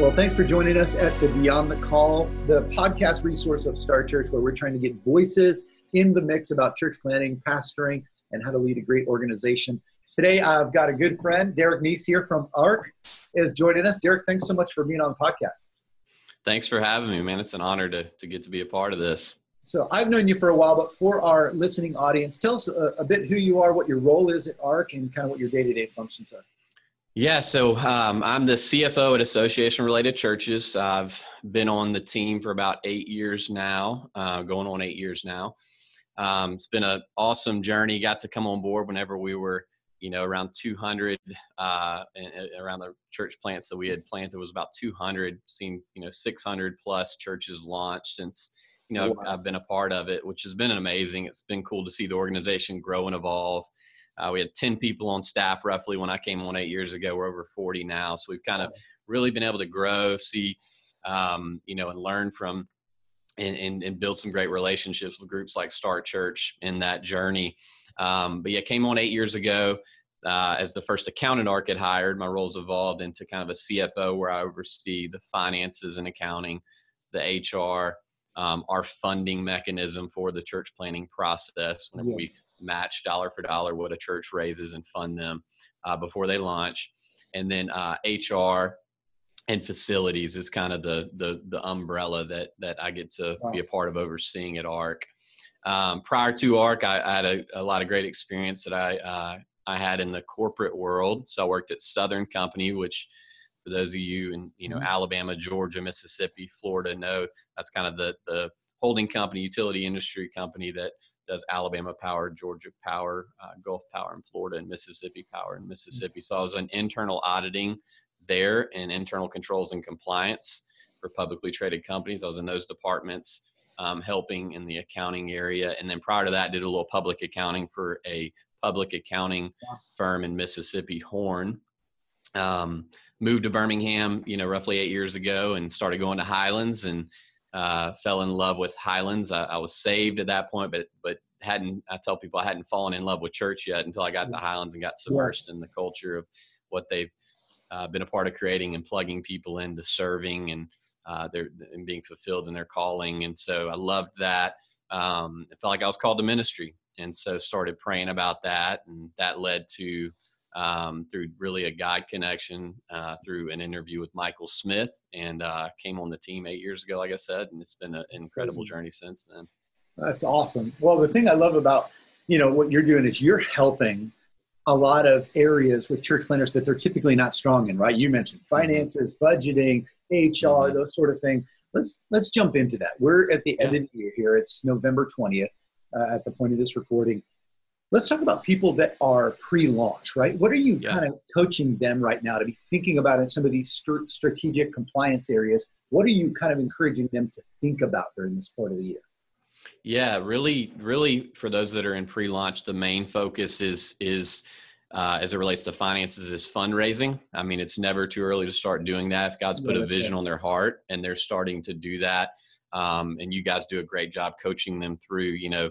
Well, thanks for joining us at the Beyond the Call, the podcast resource of Start Church, where we're trying to get voices in the mix about church planting, pastoring, and how to lead a great organization. Today, I've got a good friend, Derek Neese here from ARC, is joining us. Derek, thanks so much for being on the podcast. Thanks for having me, man. It's an honor to, to get to be a part of this. So I've known you for a while, but for our listening audience, tell us a, a bit who you are, what your role is at ARC, and kind of what your day-to-day functions are. Yeah, so um, I'm the CFO at Association Related Churches. I've been on the team for about eight years now, uh, going on eight years now. Um, it's been an awesome journey. Got to come on board whenever we were, you know, around 200. Uh, around the church plants that we had planted was about 200. Seen, you know, 600 plus churches launched since, you know, oh, wow. I've been a part of it, which has been amazing. It's been cool to see the organization grow and evolve. Uh, we had 10 people on staff roughly when I came on eight years ago. We're over 40 now. So we've kind of really been able to grow, see, um, you know, and learn from and, and, and, build some great relationships with groups like Start Church in that journey. Um, but yeah, came on eight years ago uh, as the first accountant ARC had hired. My roles evolved into kind of a CFO where I oversee the finances and accounting, the HR, um, our funding mechanism for the church planting process whenever yeah. we match dollar for dollar what a church raises and fund them uh, before they launch and then uh, hr and facilities is kind of the the, the umbrella that that i get to wow. be a part of overseeing at arc um, prior to arc I, I had a, a, lot of great experience that i uh, i had in the corporate world so i worked at southern company which for those of you in you know mm-hmm. Alabama, Georgia, Mississippi, Florida know that's kind of the the holding company, utility industry company that does Alabama Power, Georgia Power, uh, Gulf Power in Florida, and Mississippi Power in Mississippi. So I was in internal auditing there and internal controls and compliance for publicly traded companies. I was in those departments. Um, helping in the accounting area. And then prior to that, did a little public accounting for a public accounting firm in Mississippi, Horne. Um, moved to Birmingham, you know, roughly eight years ago and started going to Highlands and uh, fell in love with Highlands. I, I, was saved at that point, but but hadn't. I tell people I hadn't fallen in love with church yet until I got to Highlands and got submersed in the culture of what they've uh, been a part of creating and plugging people into serving and uh, they're and being fulfilled in their calling. And so I loved that. Um, it felt like I was called to ministry, and so started praying about that, and that led to um, through really a guide connection uh, through an interview with Michael Smith and uh, came on the team eight years ago, like I said, and it's been an incredible journey since then. That's awesome. Well, the thing I love about you know what you're doing is you're helping a lot of areas with church planters that they're typically not strong in, right? You mentioned mm-hmm. finances, budgeting, HR, mm-hmm. those sort of things. Let's let's jump into that. We're at the end yeah. of the year here. It's November twentieth uh, at the point of this recording let's talk about people that are pre-launch right? What are you yeah. kind of coaching them right now to be thinking about in some of these st- strategic compliance areas? What are you kind of encouraging them to think about during this part of the year? Yeah really really for those that are in pre-launch the main focus is is uh, as it relates to finances is fundraising. I mean it's never too early to start doing that. If god's put yeah, a vision on their heart and they're starting to do that um, and you guys do a great job coaching them through you know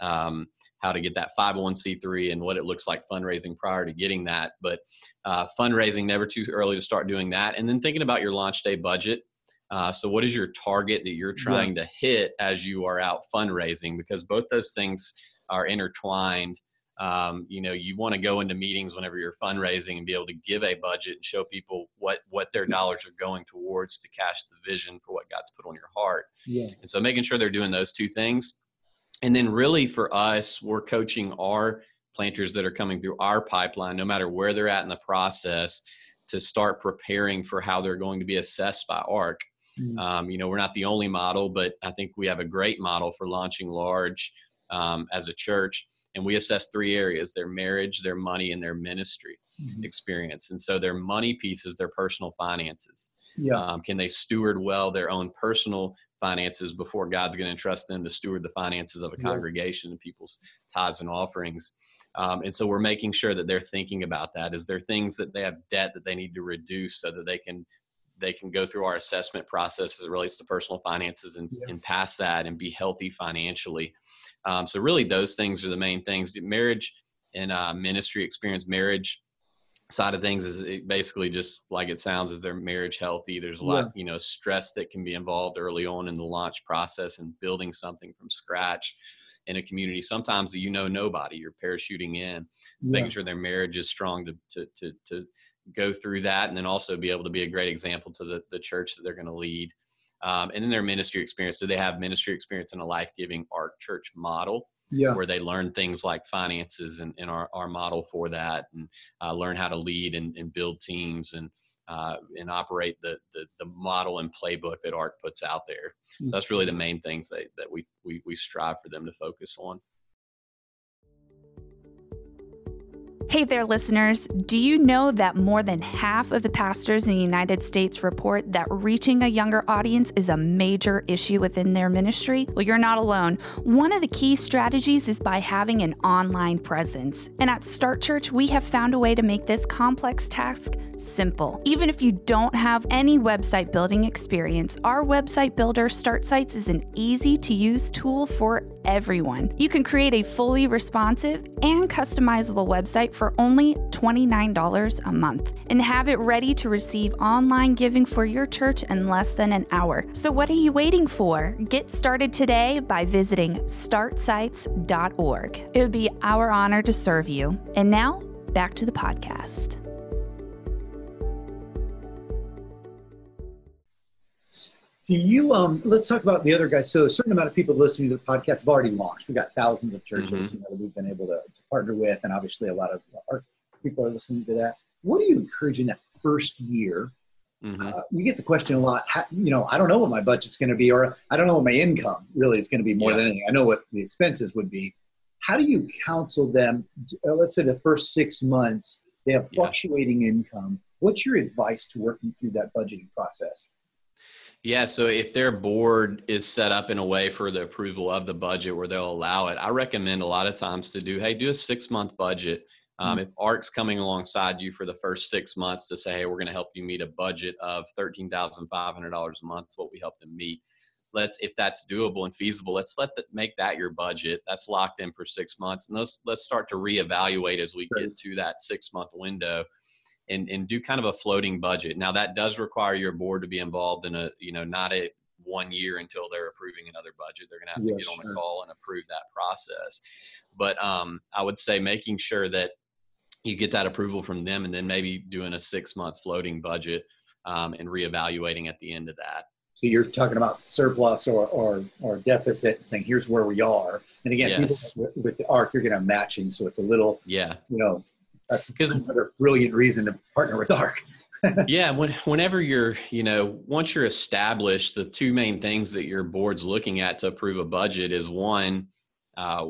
um, how to get that 501c3 and what it looks like fundraising prior to getting that. But uh, fundraising, never too early to start doing that. And then thinking about your launch day budget. Uh, so, what is your target that you're trying yeah. to hit as you are out fundraising? Because both those things are intertwined. Um, you know, you want to go into meetings whenever you're fundraising and be able to give a budget and show people what what their dollars are going towards to cash the vision for what God's put on your heart. Yeah. And so, making sure they're doing those two things and then really for us, we're coaching our planters that are coming through our pipeline, no matter where they're at in the process, to start preparing for how they're going to be assessed by ARC. Mm-hmm. Um, you know, we're not the only model, but I think we have a great model for launching large um, as a church. And we assess three areas their marriage their money and their ministry mm-hmm. experience and so their money pieces their personal finances yeah. Um, can they steward well their own personal finances before god's going to entrust them to steward the finances of a yeah. congregation and people's tithes and offerings um, and so we're making sure that they're thinking about that is there things that they have debt that they need to reduce so that they can they can go through our assessment process as it relates to personal finances and, yeah. and pass that and be healthy financially. Um, so really those things are the main things. Marriage and uh, ministry experience, marriage side of things is basically just like it sounds is their marriage healthy there's a lot yeah. you know stress that can be involved early on in the launch process and building something from scratch in a community sometimes you know nobody you're parachuting in so yeah. making sure their marriage is strong to, to to to go through that and then also be able to be a great example to the, the church that they're going to lead. Um, and then their ministry experience. Do they have ministry experience in a life giving ARC church model? Yeah. Where they learn things like finances and, and our, our model for that and uh, learn how to lead and, and build teams and uh, and operate the, the, the model and playbook that ARC puts out there. So that's really the main things that, that we, we, we strive for them to focus on. Hey there, listeners. Do you know that more than half of the pastors in the United States report that reaching a younger audience is a major issue within their ministry? Well, you're not alone. One of the key strategies is by having an online presence. And at Start Church, we have found a way to make this complex task simple. Even if you don't have any website building experience, our website builder, Start Sites, is an easy to use tool for everyone. You can create a fully responsive and customizable website for only $29 a month and have it ready to receive online giving for your church in less than an hour. So, what are you waiting for? Get started today by visiting startsites.org. It would be our honor to serve you. And now, back to the podcast. Do you um let's talk about the other guys. So a certain amount of people listening to the podcast have already launched. We've got thousands of churches mm-hmm. you know, that we've been able to, to, partner with, and obviously a lot of our people are listening to that. What are you encouraging that first year? Mm-hmm. Uh, we get the question a lot. How, you know, I don't know what my budget's going to be, or I don't know what my income really is going to be more yeah. than anything. I know what the expenses would be. How do you counsel them? Uh, let's say the first six months they have fluctuating yeah. income. What's your advice to working through that budgeting process? Yeah, so if their board is set up in a way for the approval of the budget where they'll allow it, I recommend a lot of times to do, hey, do a six month budget. Um, mm-hmm. If ARC's coming alongside you for the first six months to say, hey, we're going to help you meet a budget of $13,500 a month, what we help them meet. Let's, if that's doable and feasible, let's let that make that your budget. That's locked in for six months, and let's let's start to reevaluate as we get to that six month window and, and do kind of a floating budget. Now that does require your board to be involved in a, you know, not a one year until they're approving another budget. They're going to have to get on sure. a call and approve that process. But um, I would say making sure that you get that approval from them and then maybe doing a six month floating budget um, and reevaluating at the end of that. So you're talking about surplus or, or, or deficit and saying, here's where we are. And again, yes. people, with, with the ARC, you're going to have matching. So it's a little, yeah, you know, that's another brilliant reason to partner with ARC. yeah, when, whenever you're, you know, once you're established, the two main things that your board's looking at to approve a budget is one, uh,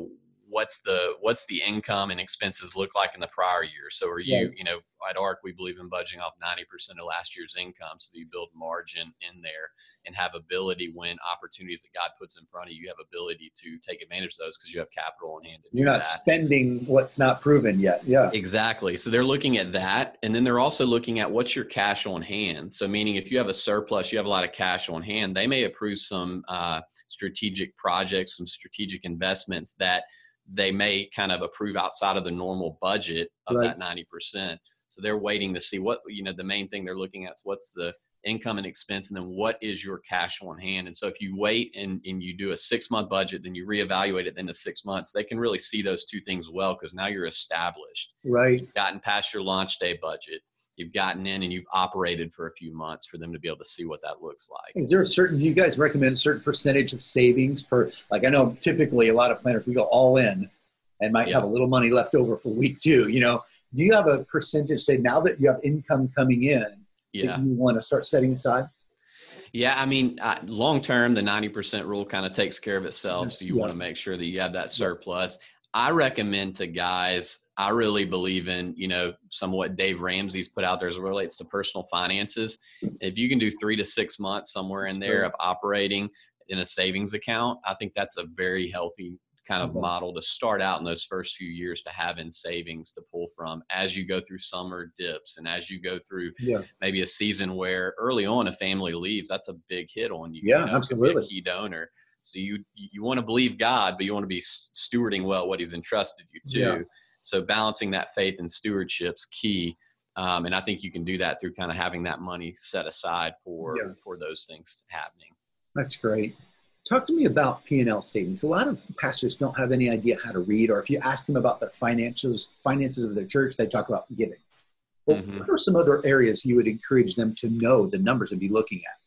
what's the what's the income and expenses look like in the prior year? So are you you know at arc we believe in budgeting off 90% of last year's income so that you build margin in there and have ability when opportunities that god puts in front of you, you have ability to take advantage of those because you have capital in hand you're not that. spending what's not proven yet yeah. Exactly. So they're looking at that and then they're also looking at what's your cash on hand. So meaning if you have a surplus you have a lot of cash on hand they may approve some uh, strategic projects some strategic investments that they may kind of approve outside of the normal budget of right. that 90%. So they're waiting to see what, you know, the main thing they're looking at is what's the income and expense and then what is your cash on hand. And so if you wait and, and you do a six month budget, then you reevaluate it in the six months, they can really see those two things well because now you're established. Right. You've gotten past your launch day budget you've gotten in and you've operated for a few months for them to be able to see what that looks like. Is there a certain, do you guys recommend a certain percentage of savings per, like I know typically a lot of planters, we go all in and might have a little money left over for week two, you know, do you have a percentage say now that you have income coming in yeah. that you want to start setting aside? Yeah, I mean, uh, long term, the 90% rule kind of takes care of itself. So you yeah. want to make sure that you have that surplus. I recommend to guys, I really believe in, you know, some of what Dave Ramsey's put out there as it relates to personal finances. If you can do three to six months somewhere in there of operating in a savings account, I think that's a very healthy kind of mm-hmm. model to start out in those first few years to have in savings to pull from as you go through summer dips and as you go through yeah. maybe a season where early on a family leaves that's a big hit on you yeah you know, absolutely key donor so you you want to believe god but you want to be stewarding well what he's entrusted you to yeah. So balancing that faith and stewardship's key um, and i think you can do that through kind of having that money set aside for yeah. for those things happening that's great Talk to me about P&L statements. A lot of pastors don't have any idea how to read, or if you ask them about the financials, finances of their church, they talk about giving. Well, mm-hmm. What are some other areas you would encourage them to know the numbers and be looking at?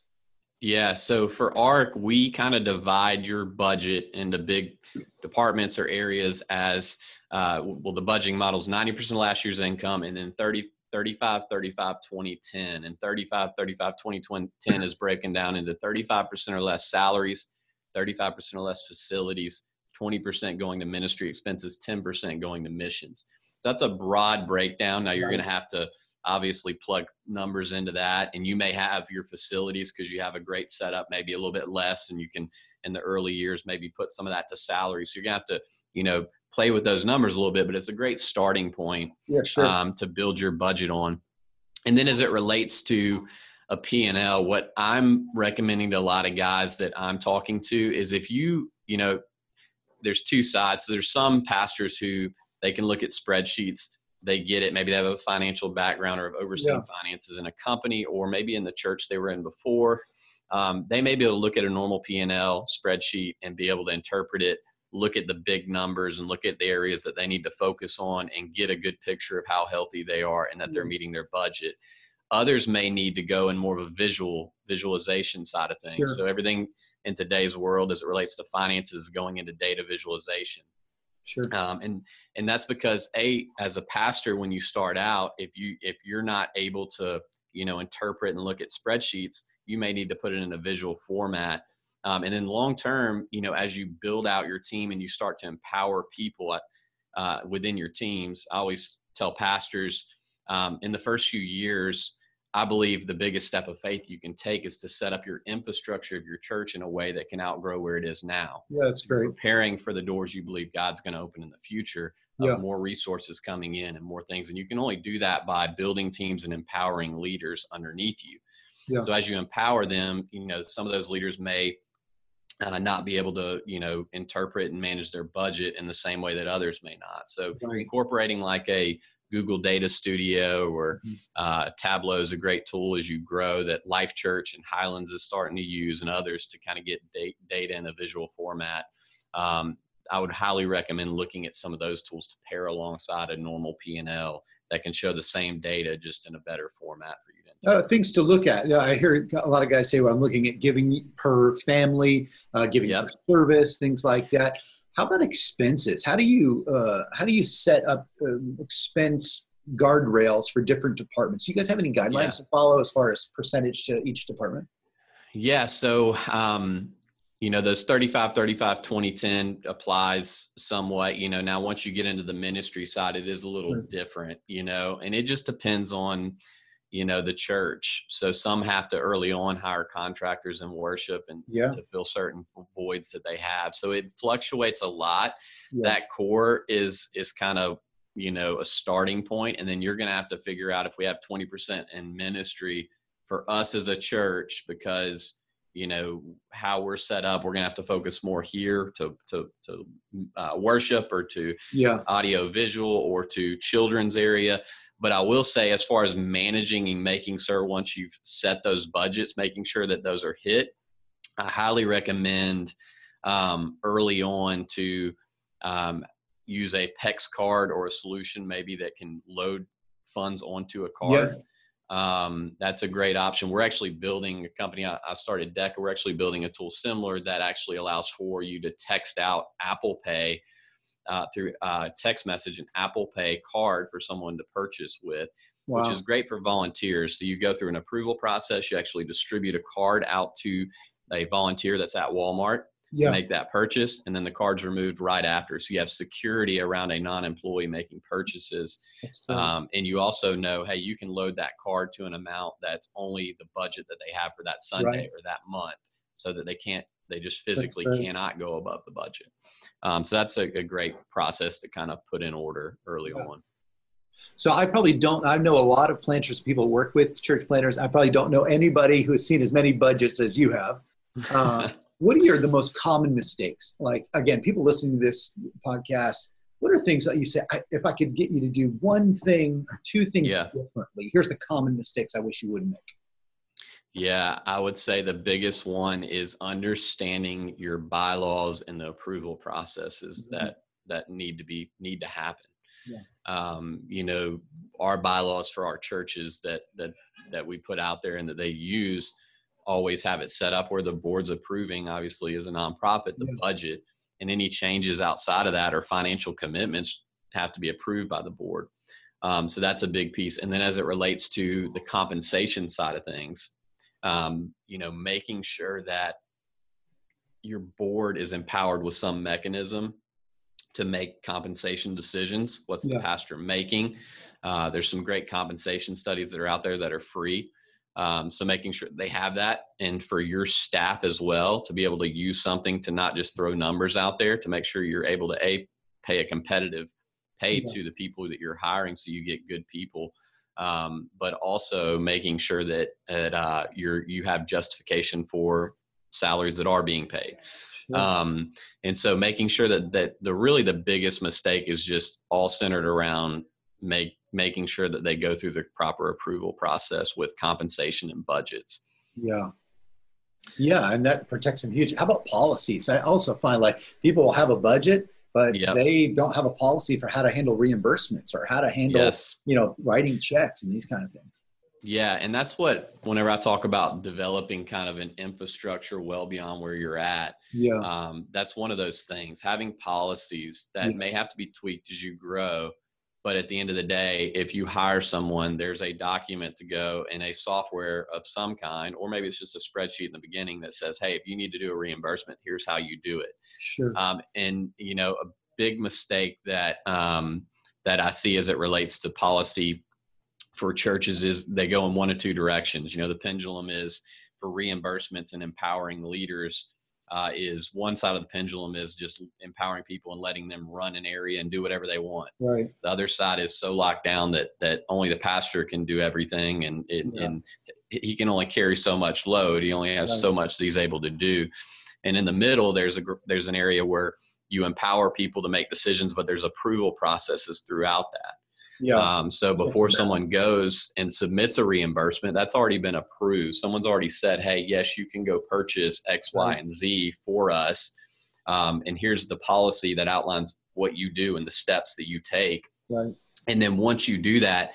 Yeah, so for ARC, we kind of divide your budget into big departments or areas as uh, well, the budgeting model is 90% of last year's income and then 30, 35, 35, 20, 10. And 35, 35, 20, 20 10 is breaking down into 35% or less salaries, 35% or less facilities, 20% going to ministry expenses, 10% going to missions. So that's a broad breakdown. Now you're going to have to obviously plug numbers into that and you may have your facilities because you have a great setup maybe a little bit less and you can in the early years maybe put some of that to salary so you're to have to you know play with those numbers a little bit but it's a great starting point yeah, sure. um, to build your budget on and then as it relates to a P&L, what I'm recommending to a lot of guys that I'm talking to is if you, you know, there's two sides. So there's some pastors who they can look at spreadsheets, they get it. Maybe they have a financial background or have overseen yeah. finances in a company or maybe in the church they were in before. Um, they may be able to look at a normal P&L spreadsheet and be able to interpret it, look at the big numbers and look at the areas that they need to focus on and get a good picture of how healthy they are and that they're meeting their budget. Others may need to go in more of a visual visualization side of things. Sure. So everything in today's world as it relates to finances is going into data visualization. Sure. Um, and and that's because a as a pastor when you start out, if you if you're not able to you know interpret and look at spreadsheets, you may need to put it in a visual format. Um, and then long term, you know, as you build out your team and you start to empower people uh, within your teams, I always tell pastors um, in the first few years, I believe the biggest step of faith you can take is to set up your infrastructure of your church in a way that can outgrow where it is now. Yeah, that's great. Preparing for the doors you believe God's going to open in the future of yeah. more resources coming in and more things. And you can only do that by building teams and empowering leaders underneath you. Yeah. So as you empower them, you know, some of those leaders may uh, not be able to, you know, interpret and manage their budget in the same way that others may not. So right. incorporating like a Google Data Studio or mm-hmm. uh, Tableau is a great tool as you grow that Life Church and Highlands is starting to use and others to kind of get data in a visual format. Um, I would highly recommend looking at some of those tools to pair alongside a normal P&L that can show the same data just in a better format for you. Uh, things to look at. I hear a lot of guys say, well, I'm looking at giving per family, uh, giving yep. per service, things like that. How about expenses? How do you uh, how do you set up uh, expense guardrails for different departments? Do you guys have any guidelines yeah. to follow as far as percentage to each department? Yeah. So um, you know those 35 35 20 10 applies somewhat you know now once you get into the ministry side it is a little different you know and it just depends on you know the church so some have to early on hire contractors in worship and yeah. to fill certain voids that they have so it fluctuates a lot yeah. that core is is kind of you know a starting point and then you're going to have to figure out if we have 20% in ministry for us as a church because you know how we're set up we're going to have to focus more here to to to uh, worship or to yeah audio visual or to children's area but I will say, as far as managing and making sure once you've set those budgets, making sure that those are hit, I highly recommend um, early on to um, use a PEX card or a solution maybe that can load funds onto a card. Yes. Um, that's a great option. We're actually building a company. I, I started Deka. We're actually building a tool similar that actually allows for you to text out Apple Pay uh, through uh, text message an Apple Pay card for someone to purchase with, wow. which is great for volunteers. So you go through an approval process. You actually distribute a card out to a volunteer that's at Walmart. Yeah. make that purchase, and then the card's removed right after. So you have security around a non-employee making purchases, um, and you also know, hey, you can load that card to an amount that's only the budget that they have for that Sunday right. or that month, so that they can't they just physically cannot go above the budget. Um, so that's a, a, great process to kind of put in order early yeah. on. So I probably don't. I know a lot of planters, people work with church planters. I probably don't know anybody who has seen as many budgets as you have. Uh, what are your the most common mistakes? Like again, people listening to this podcast, what are things that you say? I, if I could get you to do one thing or two things yeah. differently, here's the common mistakes I wish you wouldn't make. Yeah, I would say the biggest one is understanding your bylaws and the approval processes mm-hmm. that that need to be need to happen. Yeah. Um, you know, our bylaws for our churches that that that we put out there and that they use always have it set up where the board's approving obviously as a nonprofit the yeah. budget and any changes outside of that or financial commitments have to be approved by the board um, so that's a big piece and then as it relates to the compensation side of things um, you know, making sure that your board is empowered with some mechanism to make compensation decisions. What's the pastor making? Uh, there's some great compensation studies that are out there that are free. Um, so making sure they have that, and for your staff as well to be able to use something to not just throw numbers out there to make sure you're able to a pay a competitive pay yeah. to the people that you're hiring, so you get good people um, but also making sure that, that uh, you're you have justification for salaries that are being paid. Um, and so making sure that that the really the biggest mistake is just all centered around make making sure that they go through the proper approval process with compensation and budgets. Yeah. Yeah, and that protects them huge. How about policies? I also find like people will have a budget, but yep. they don't have a policy for how to handle reimbursements or how to handle yes. you know writing checks and these kind of things yeah and that's what whenever i talk about developing kind of an infrastructure well beyond where you're at yeah um, that's one of those things having policies that yeah. may have to be tweaked as you grow but at the end of the day if you hire someone there's a document to go in a software of some kind or maybe it's just a spreadsheet in the beginning that says hey if you need to do a reimbursement here's how you do it sure. Um, and you know a big mistake that um, that i see as it relates to policy for churches is they go in one of two directions you know the pendulum is for reimbursements and empowering leaders uh, is one side of the pendulum is just empowering people and letting them run an area and do whatever they want. Right. The other side is so locked down that that only the pastor can do everything, and it, yeah. and he can only carry so much load. He only has right. so much that he's able to do. And in the middle, there's a there's an area where you empower people to make decisions, but there's approval processes throughout that. Yeah. Um, so before someone goes and submits a reimbursement, that's already been approved. Someone's already said, "Hey, yes, you can go purchase X, Y, and Z for us." Um, and here's the policy that outlines what you do and the steps that you take. Right. And then once you do that,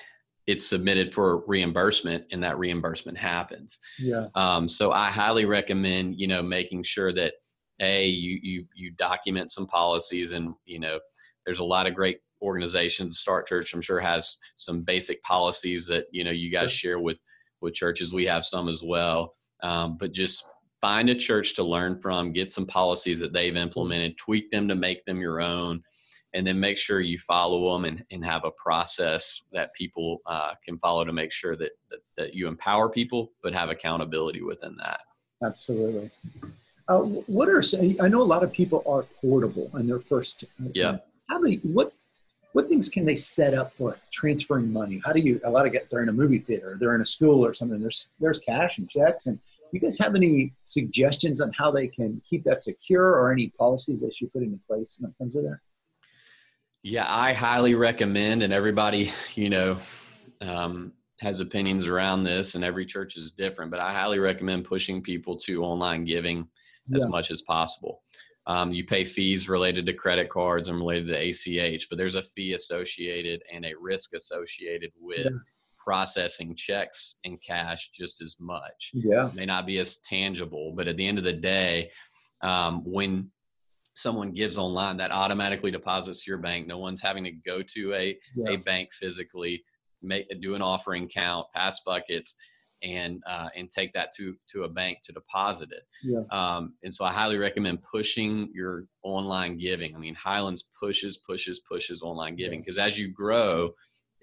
it's submitted for reimbursement, and that reimbursement happens. Yeah. Um, so I highly recommend you know making sure that a you you you document some policies, and you know there's a lot of great organizations start church i'm sure has some basic policies that you know you guys share with with churches. We have some as well. Um, but just find a church to learn from get some policies that they've implemented tweak them to make them your own and then make sure you follow them and, and have a process that people uh, can follow to make sure that, that, that you empower people but have accountability within that. Absolutely. Uh, what are i know a lot of people are portable in their first yeah. how many what what things can they set up for transferring money? How do you, a lot of guys, they're in a movie theater, they're in a school or something, there's, there's cash and checks. And you guys have any suggestions on how they can keep that secure or any policies that you put into place when it comes to that? Yeah, I highly recommend, and everybody, you know, um, has opinions around this, and every church is different, but I highly recommend pushing people to online giving as yeah. much as possible. Um, you pay fees related to credit cards and related to ACH, but there's a fee associated and a risk associated with yeah. processing checks and cash just as much. Yeah. It may not be as tangible, but at the end of the day, um, when someone gives online, that automatically deposits to your bank. No one's having to go to a, yeah. a bank physically, make do an offering count, pass buckets and uh, and take that to to a bank to deposit it. Yeah. Um, and so I highly recommend pushing your online giving. I mean, Highlands pushes, pushes, pushes online giving because as you grow,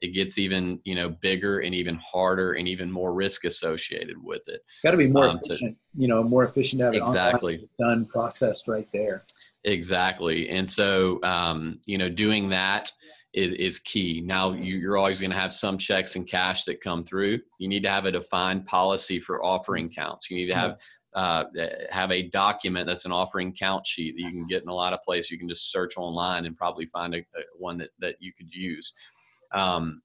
it gets even you know bigger and even harder and even more risk associated with it. Got to be more um, efficient. To, you know, more efficient to have it exactly done, processed right there. Exactly, and so um, you know, doing that is, is key. Now you, are always going to have some checks and cash that come through. You need to have a defined policy for offering counts. You need to have uh, have a document that's an offering count sheet that you can get in a lot of places. You can just search online and probably find a, a one that, that you could use. Um,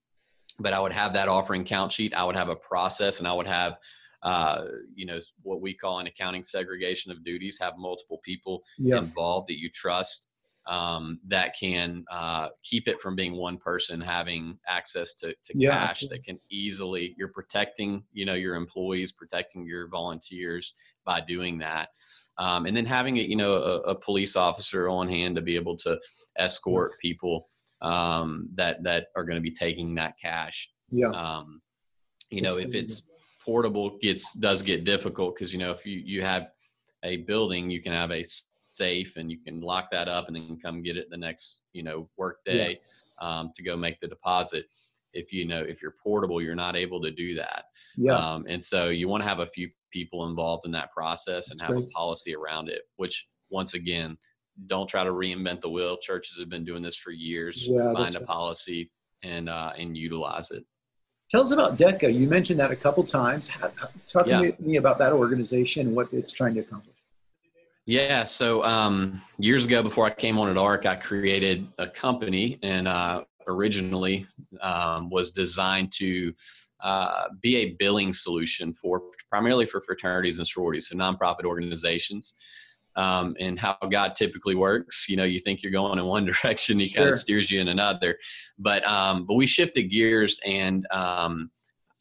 but I would have that offering count sheet. I would have a process, and I would have uh, you know what we call an accounting segregation of duties. Have multiple people involved that you trust um, that can uh, keep it from being one person having access to, to yeah, cash absolutely. that can easily you're protecting you know your employees protecting your volunteers by doing that. Um, and then having it you know a, a, police officer on hand to be able to escort people um, that that are going to be taking that cash. Yeah. Um, you know if it's portable gets does get difficult because you know if you you have a building you can have a safe and you can lock that up and then come get it the next you know work day yeah. um, to go make the deposit if you know if you're portable you're not able to do that yeah. Um, and so you want to have a few people involved in that process That's and have great. a policy around it which once again don't try to reinvent the wheel churches have been doing this for years yeah, find a right. policy and uh, and utilize it Tell us about DEKA. You mentioned that a couple times. Talk yeah. to me about that organization and what it's trying to accomplish. Yeah. So um, years ago, before I came on at ARC, I created a company, and uh, originally um, was designed to uh, be a billing solution for primarily for fraternities and sororities, so nonprofit organizations. Um, and how God typically works, you know, you think you're going in one direction, He kind sure. of steers you in another. But um, but we shifted gears and um,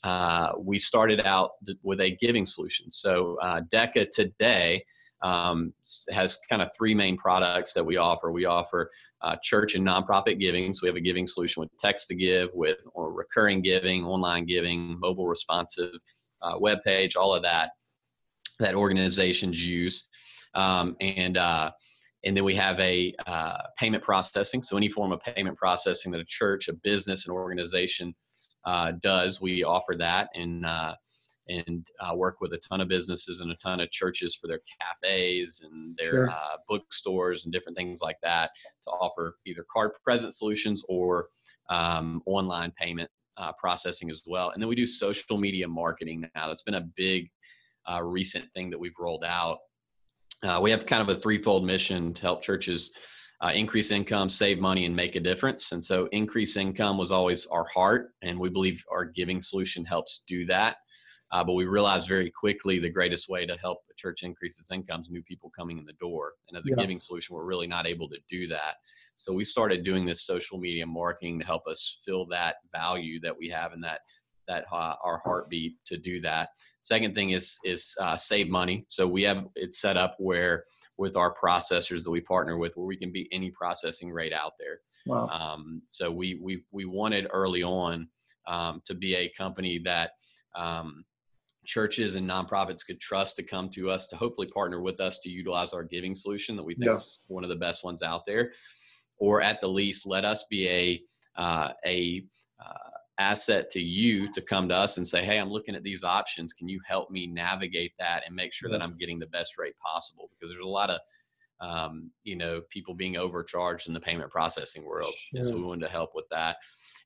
uh, we started out with a giving solution. So uh, DEKA today um, has kind of three main products that we offer. We offer uh, church and nonprofit giving. So we have a giving solution with text to give, with recurring giving, online giving, mobile responsive uh, web page, all of that that organizations use. Um, and uh, and then we have a uh, payment processing. So any form of payment processing that a church, a business, an organization uh, does, we offer that. And uh, and uh, work with a ton of businesses and a ton of churches for their cafes and their sure. uh, bookstores and different things like that to offer either card present solutions or um, online payment uh, processing as well. And then we do social media marketing now. That's been a big uh, recent thing that we've rolled out. Uh, we have kind of a threefold mission to help churches. Uh, increase income, save money, and make a difference. And so, increase income was always our heart, and we believe our giving solution helps do that. Uh, but we realized very quickly the greatest way to help the church increase its income is new people coming in the door. And as a yeah. giving solution, we're really not able to do that. So we started doing this social media marketing to help us fill that value that we have in that that uh, our heartbeat to do that. Second thing is is uh, save money. So we have it set up where with our processors that we partner with, where we can be any processing rate out there. Wow. Um, so we we we wanted early on um, to be a company that um, churches and nonprofits could trust to come to us to hopefully partner with us to utilize our giving solution that we think yeah. is one of the best ones out there. Or at the least let us be a uh, a uh, asset to you to come to us and say hey i'm looking at these options. Can you help me navigate that and make sure that i'm getting the best rate possible? Because there's a lot of um, you know people being overcharged in the payment processing world. Sure. and so we wanted to help with that.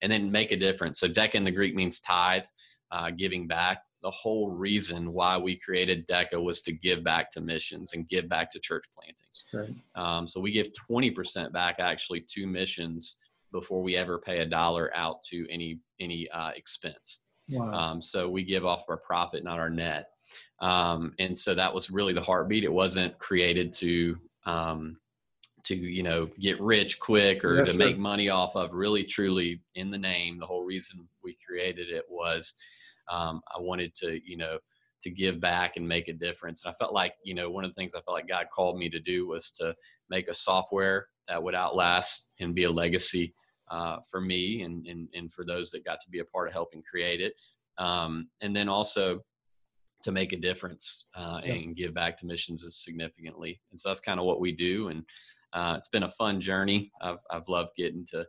And then make a difference. So deka in the greek means tithe uh, giving back the whole reason why we created DEKA was to give back to missions and give back to church plantings. Right. Um, so we give 20% back actually to missions before we ever pay a dollar out to any any uh, expense. Wow. Um, so we give off our profit, not our net. Um, and so that was really the heartbeat. It wasn't created to um, to you know get rich quick or to make money off of. Really, truly, in the name, the whole reason we created it was um, I wanted to, you know, to give back and make a difference. And I felt like, you know, one of the things I felt like God called me to do was to make a software that would outlast and be a legacy uh, for me and, and, and for those that got to be a part of helping create it. Um, and then also to make a difference uh, yeah. and give back to missions significantly. And so that's kind of what we do. And uh, it's been a fun journey. I've, I've loved getting to,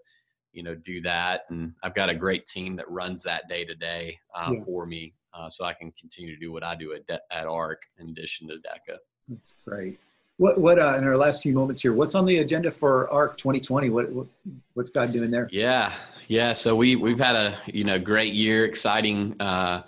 you know, do that. And I've got a great team that runs that day to day for me. Uh, so I can continue to do what I do at, De- at ARC in addition to DEKA. That's great. What, what uh, in our last few moments here, what's on the agenda for ARC 2020? What, what, what's God doing there? Yeah. Yeah. So we, we've had a, you know, great year, exciting, uh,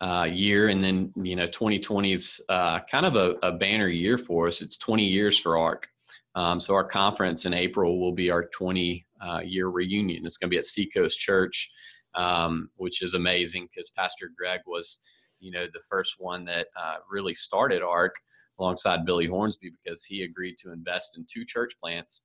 uh, year. And then, you know, 2020 is uh, kind of a, a, banner year for us. It's 20 years for ARC. Um, so our conference in April will be our 20 uh, year reunion. It's going to be at Seacoast Church, um, which is amazing because Pastor Greg was, you know, the first one that uh, really started ARC alongside Billy Hornsby because he agreed to invest in two church plants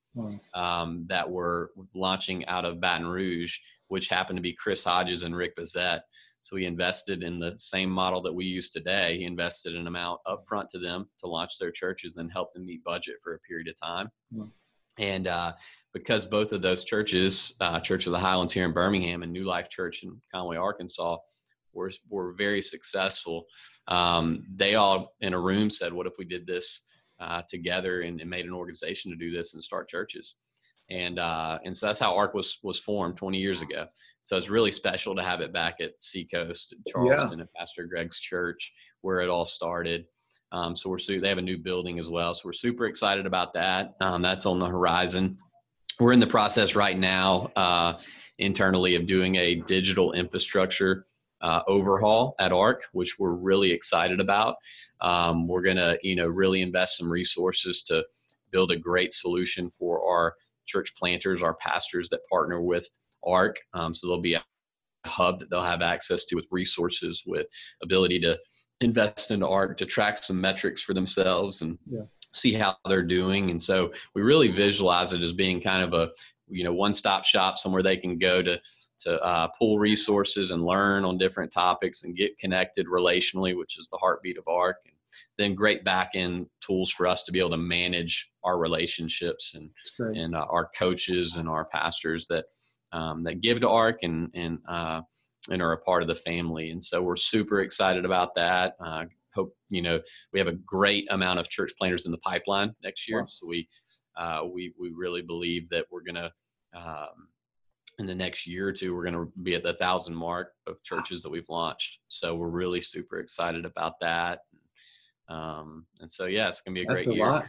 um, that were launching out of Baton Rouge, which happened to be Chris Hodges and Rick Bezet. So he invested in the same model that we use today. He invested an amount upfront to them to launch their churches, then help them meet budget for a period of time. Mm. And uh, because both of those churches, uh, Church of the Highlands here in Birmingham and New Life Church in Conway, Arkansas, were were very successful. Um, they all in a room said, "What if we did this uh, together and, and, made an organization to do this and start churches?" And uh, and so that's how ARC was was formed 20 years ago. So it's really special to have it back at Seacoast, Charleston, yeah. and Pastor Greg's church where it all started. Um, so we're su- they have a new building as well. So we're super excited about that. Um, that's on the horizon. We're in the process right now uh, internally of doing a digital infrastructure uh, overhaul at ARC, which we're really excited about. Um, we're going to, you know, really invest some resources to build a great solution for our church planters, our pastors that partner with ARC. Um, so there'll be a hub that they'll have access to with resources, with ability to invest into ARC to track some metrics for themselves and yeah. see how they're doing. And so we really visualize it as being kind of a you know one-stop shop, somewhere they can go to to uh, pull resources and learn on different topics and get connected relationally, which is the heartbeat of ARC. And then great back end tools for us to be able to manage our relationships and and uh, our coaches and our pastors that um, that give to ARC and and uh, and are a part of the family. And so we're super excited about that. Uh, hope you know we have a great amount of church planters in the pipeline next year. Wow. So we uh, we we really believe that we're gonna. Um, in the next year or two, we're going to be at the thousand mark of churches that we've launched. So we're really super excited about that. Um, and so, yeah, it's going to be a That's great a year. Lot.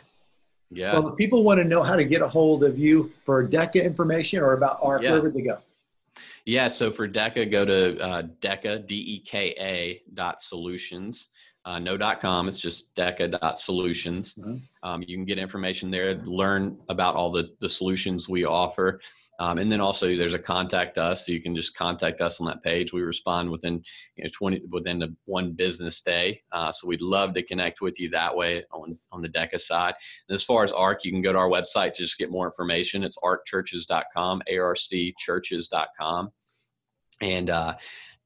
Yeah. Well, the people want to know how to get a hold of you for DEKA information or about ARC, yeah. where would they go? Yeah. So for DEKA, go to uh, DEKA, D-E-K-A dot solutions. Uh, no dot com. It's just DEKA dot solutions. Mm-hmm. Um, you can get information there, learn about all the, the solutions we offer. Um, and then also there's a contact us, so you can just contact us on that page. We respond within you know 20 within the one business day. Uh, so we'd love to connect with you that way on on the DEKA side. And as far as ARC, you can go to our website to just get more information. It's arcchurches.com, arcchurches.com, and uh,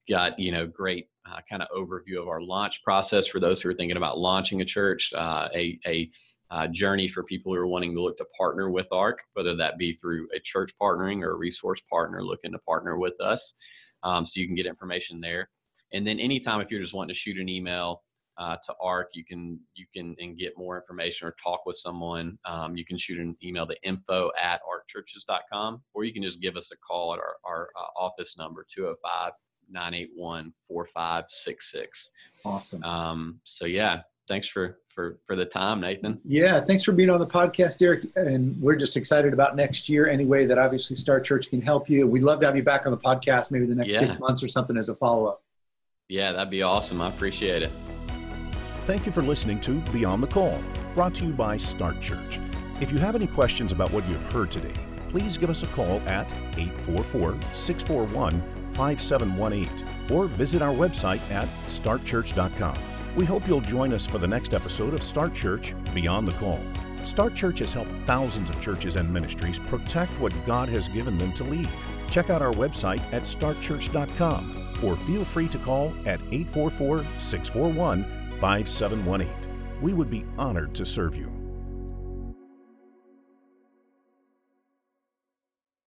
got you know great uh, kind of overview of our launch process for those who are thinking about launching a church, uh, a a uh, journey for people who are wanting to look to partner with ARC, whether that be through a church partnering or a resource partner looking to partner with us. Um, so you can get information there. And then anytime if you're just wanting to shoot an email uh, to ARC, you can you can and get more information or talk with someone. Um, you can shoot an email to info at arcchurches.com or you can just give us a call at our, our uh, office number 205 981 4566. Awesome. Um, so yeah, thanks for for for the time, Nathan. Yeah, thanks for being on the podcast, Derek. And we're just excited about next year. anyway, that obviously Start Church can help you, we'd love to have you back on the podcast, maybe the next yeah. six months or something as a follow up. Yeah, that'd be awesome. I appreciate it. Thank you for listening to Beyond the Call, brought to you by Start Church. If you have any questions about what you've heard today, please give us a call at 844 641 5718 or visit our website at startchurch.com. We hope you'll join us for the next episode of Start Church Beyond the Call. Start Church has helped thousands of churches and ministries protect what God has given them to lead. Check out our website at startchurch.com or feel free to call at 844 641 5718. We would be honored to serve you.